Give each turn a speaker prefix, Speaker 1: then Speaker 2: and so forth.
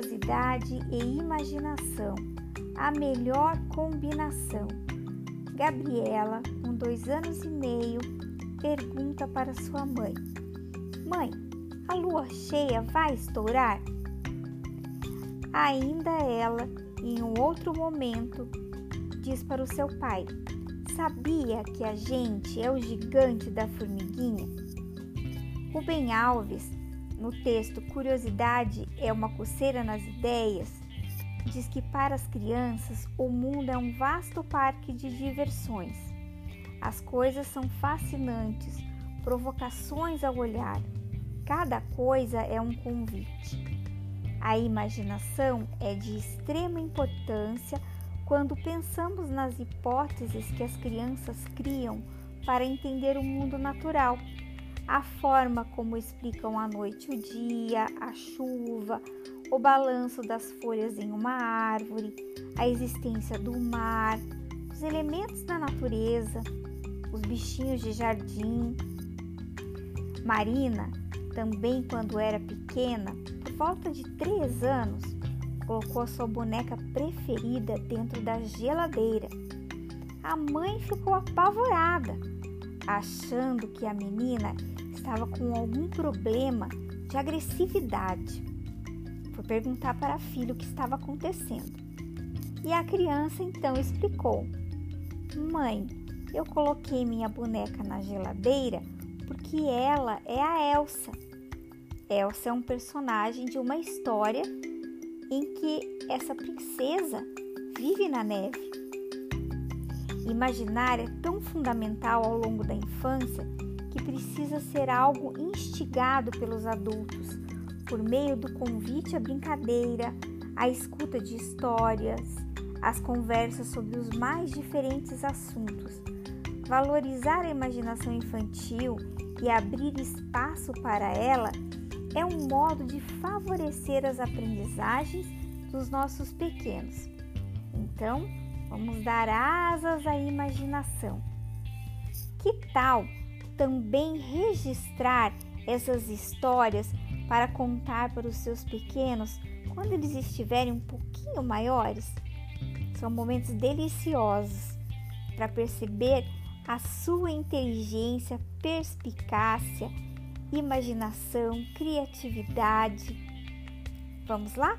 Speaker 1: criatividade e imaginação, a melhor combinação. Gabriela, com dois anos e meio, pergunta para sua mãe: Mãe, a lua cheia vai estourar? Ainda ela, em um outro momento, diz para o seu pai: Sabia que a gente é o gigante da formiguinha? Rubem Alves, no texto Curiosidade é uma coceira nas ideias, diz que para as crianças o mundo é um vasto parque de diversões. As coisas são fascinantes, provocações ao olhar. Cada coisa é um convite. A imaginação é de extrema importância quando pensamos nas hipóteses que as crianças criam para entender o mundo natural, a forma como explicam a noite o dia, a chuva, o balanço das folhas em uma árvore, a existência do mar, os elementos da natureza, os bichinhos de jardim. Marina, também quando era pequena, por volta de três anos, colocou a sua boneca preferida dentro da geladeira. A mãe ficou apavorada, achando que a menina estava com algum problema de agressividade. Foi perguntar para a filha o que estava acontecendo. E a criança então explicou: Mãe, eu coloquei minha boneca na geladeira porque ela é a Elsa. Elsa é um personagem de uma história em que essa princesa vive na neve. Imaginar é tão fundamental ao longo da infância que precisa ser algo instigado pelos adultos por meio do convite à brincadeira, à escuta de histórias, às conversas sobre os mais diferentes assuntos. Valorizar a imaginação infantil e abrir espaço para ela é um modo de favorecer as aprendizagens dos nossos pequenos. Então, vamos dar asas à imaginação. Que tal também registrar essas histórias para contar para os seus pequenos quando eles estiverem um pouquinho maiores? São momentos deliciosos para perceber a sua inteligência, perspicácia imaginação, criatividade. Vamos lá?